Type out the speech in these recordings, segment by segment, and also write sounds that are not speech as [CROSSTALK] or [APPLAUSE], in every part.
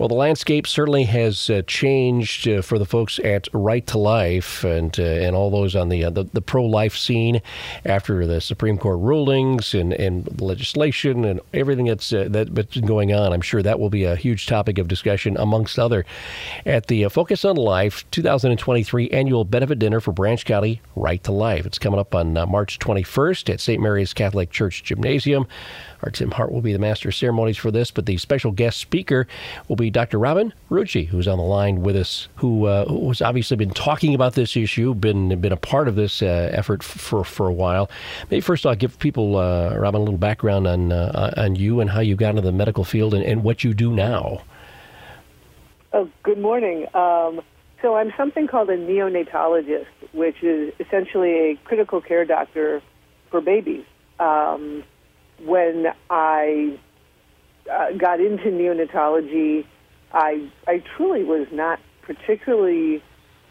Well, the landscape certainly has uh, changed uh, for the folks at Right to Life and uh, and all those on the uh, the, the pro life scene after the Supreme Court rulings and, and legislation and everything that's uh, that's been going on. I'm sure that will be a huge topic of discussion amongst other at the uh, Focus on Life 2023 annual benefit dinner for Branch County Right to Life. It's coming up on March 21st at St. Mary's Catholic Church Gymnasium. Our Tim Hart will be the master of ceremonies for this, but the special guest speaker will be Dr. Robin Rucci, who's on the line with us, who, uh, obviously been talking about this issue, been been a part of this uh, effort for for a while. Maybe first I'll give people, uh, Robin, a little background on uh, on you and how you got into the medical field and, and what you do now. Oh, good morning. Um, so I'm something called a neonatologist, which is essentially a critical care doctor for babies. Um, when I uh, got into neonatology, I I truly was not particularly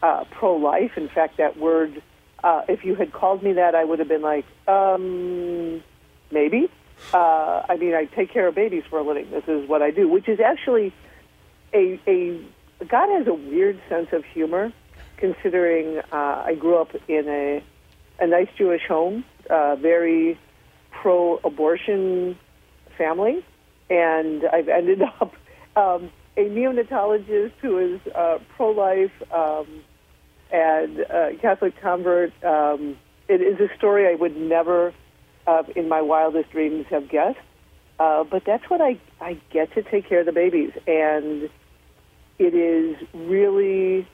uh, pro-life. In fact, that word, uh, if you had called me that, I would have been like, um, maybe. Uh, I mean, I take care of babies for a living. This is what I do, which is actually a a God has a weird sense of humor, considering uh, I grew up in a a nice Jewish home, uh, very pro-abortion family, and I've ended [LAUGHS] up um, a neonatologist who is uh, pro-life um, and uh, Catholic convert. Um, it is a story I would never, uh, in my wildest dreams, have guessed. Uh, but that's what I I get to take care of the babies, and it is really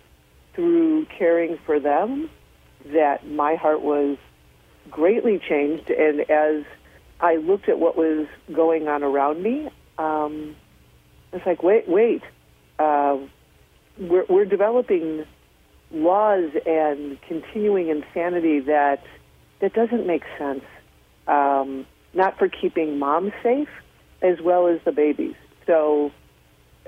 through caring for them that my heart was greatly changed. And as I looked at what was going on around me, um, it's like, wait, wait. Uh, we're, we're developing laws and continuing insanity that that doesn't make sense. Um, not for keeping moms safe, as well as the babies. So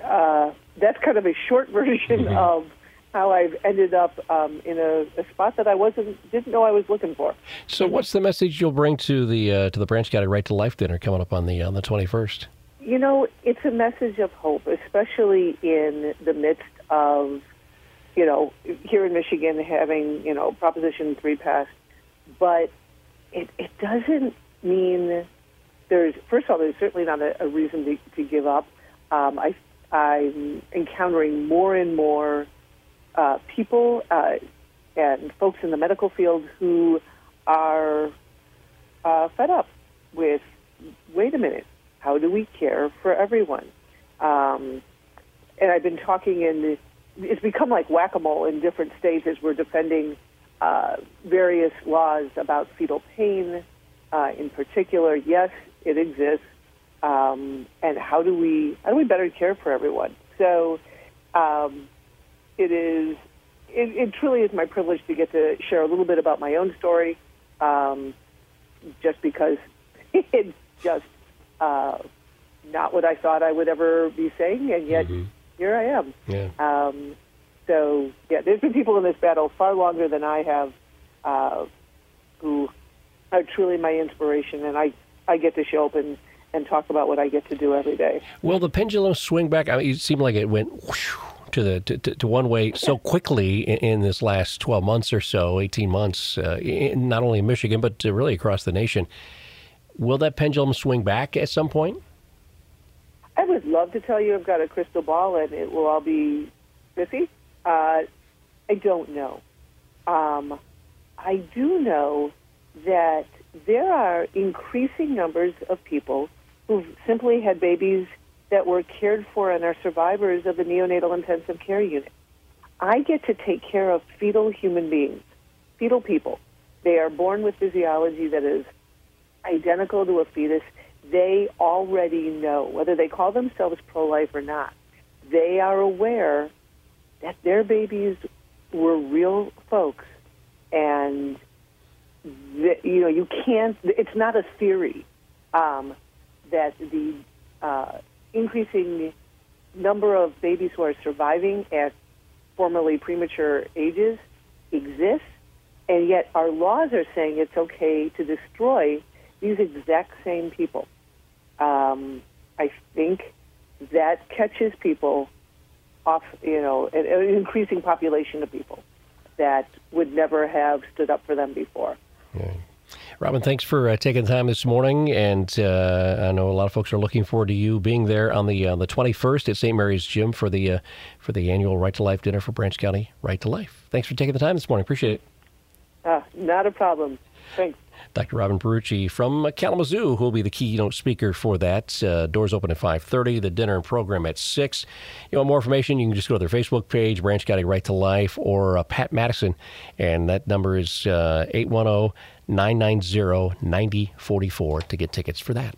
uh, that's kind of a short [LAUGHS] version mm-hmm. of how I've ended up um, in a, a, spot that I wasn't didn't know I was looking for. So, what's the message you'll bring to the uh, to the Branch County Right to Life dinner coming up on the on the twenty first? You know, it's a message of hope, especially in the midst of you know here in Michigan having you know Proposition Three passed, but it it doesn't mean there's first of all there's certainly not a, a reason to, to give up. Um, I I'm encountering more and more uh, people uh, and folks in the medical field who are uh, fed up with wait a minute, how do we care for everyone? Um, and I've been talking in, it's become like whack a mole in different states as we're defending uh, various laws about fetal pain uh, in particular. Yes, it exists. Um, and how do we how do we better care for everyone? So um, it is it, it, truly is my privilege to get to share a little bit about my own story, um, just because [LAUGHS] it's just uh, not what I thought I would ever be saying, and yet mm-hmm. here I am. Yeah. Um, so yeah, there's been people in this battle far longer than I have, uh, who are truly my inspiration, and I I get to show up and and talk about what I get to do every day. Will the pendulum swing back? I mean, it seemed like it went. Whoosh to the to, to one way so quickly in, in, this last 12 months or so, 18 months, uh, in, not only in Michigan but uh, really across the nation. Will that pendulum swing back at some point? I would love to tell you I've got a crystal ball and it will all be spiffy. Uh, I don't know. Um, I do know that there are increasing numbers of people who've simply had babies that were cared for and are survivors of the neonatal intensive care unit. I get to take care of fetal human beings, fetal people. They are born with physiology that is identical to a fetus. They already know, whether they call themselves pro life or not, they are aware that their babies were real folks and that, you know you can't it's not a theory um, that the uh, increasing number of babies who are surviving at formerly premature ages exists, and yet our laws are saying it's okay to destroy these exact same people. Um, I think that catches people off, you know, an, an increasing population of people that would never have stood up for them before. Yeah. Robin, thanks for uh, taking the time this morning, and uh, I know a lot of folks are looking forward to you being there on the uh, the 21st at St. Mary's Gym for the uh, for the annual Right to Life dinner for Branch County Right to Life. Thanks for taking the time this morning. Appreciate it. Uh, not a problem. Thanks. Dr. Robin Pierucci from Kalamazoo, who will be the keynote speaker for that. Uh, doors open at 5.30, the dinner and program at 6. You want more information, you can just go to their Facebook page, Branch County Right to Life, or uh, Pat Madison, and that number is uh, 810 990 9044 to get tickets for that.